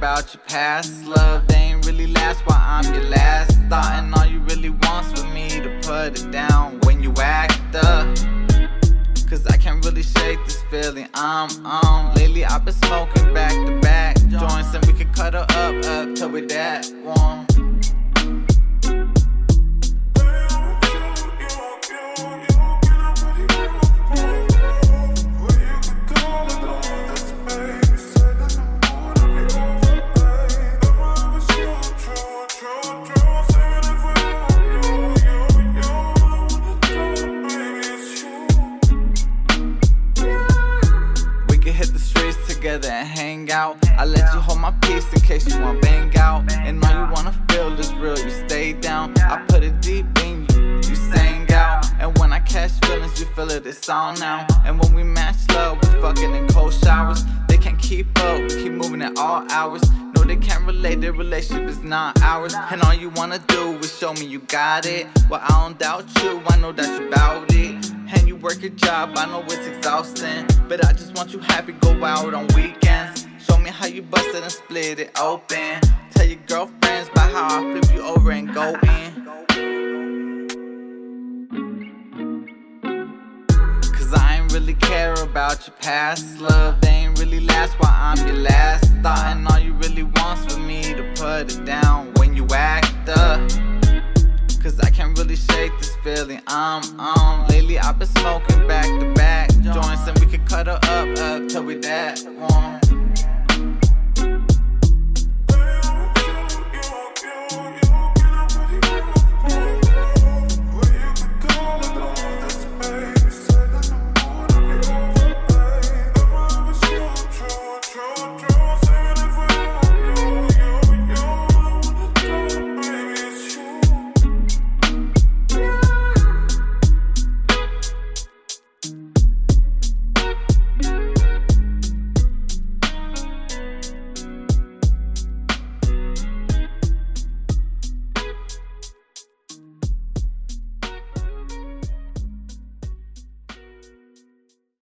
about your past love. They ain't really last while I'm your last thought. And all you really want's for me to put it down when you act up. Cause I can't really shake this feeling I'm on. Lately I've been smoking back to back joints, and we could her up, up till we that warm. Together and hang out. I let you hold my piece in case you want bang out. And all you wanna feel is real, you stay down. I put it deep in you, you sang out. And when I catch feelings, you feel it, it's all now. And when we match love, we fucking in cold showers. They can't keep up, we keep moving at all hours. No, they can't relate, their relationship is not ours. And all you wanna do is show me you got it. Well, I don't doubt you, I know that you bout it. Work your job, I know it's exhausting. But I just want you happy, go out on weekends. Show me how you bust it and split it open. Tell your girlfriends about how I flip you over and go in. Cause I ain't really care about your past love. They ain't really last while I'm your last thought. And all you really want's for me to put it down when you act up. Cause I can't really shake this feeling I'm on. Lately I've been smoking back to back joints, and we could cut her up, up till we that.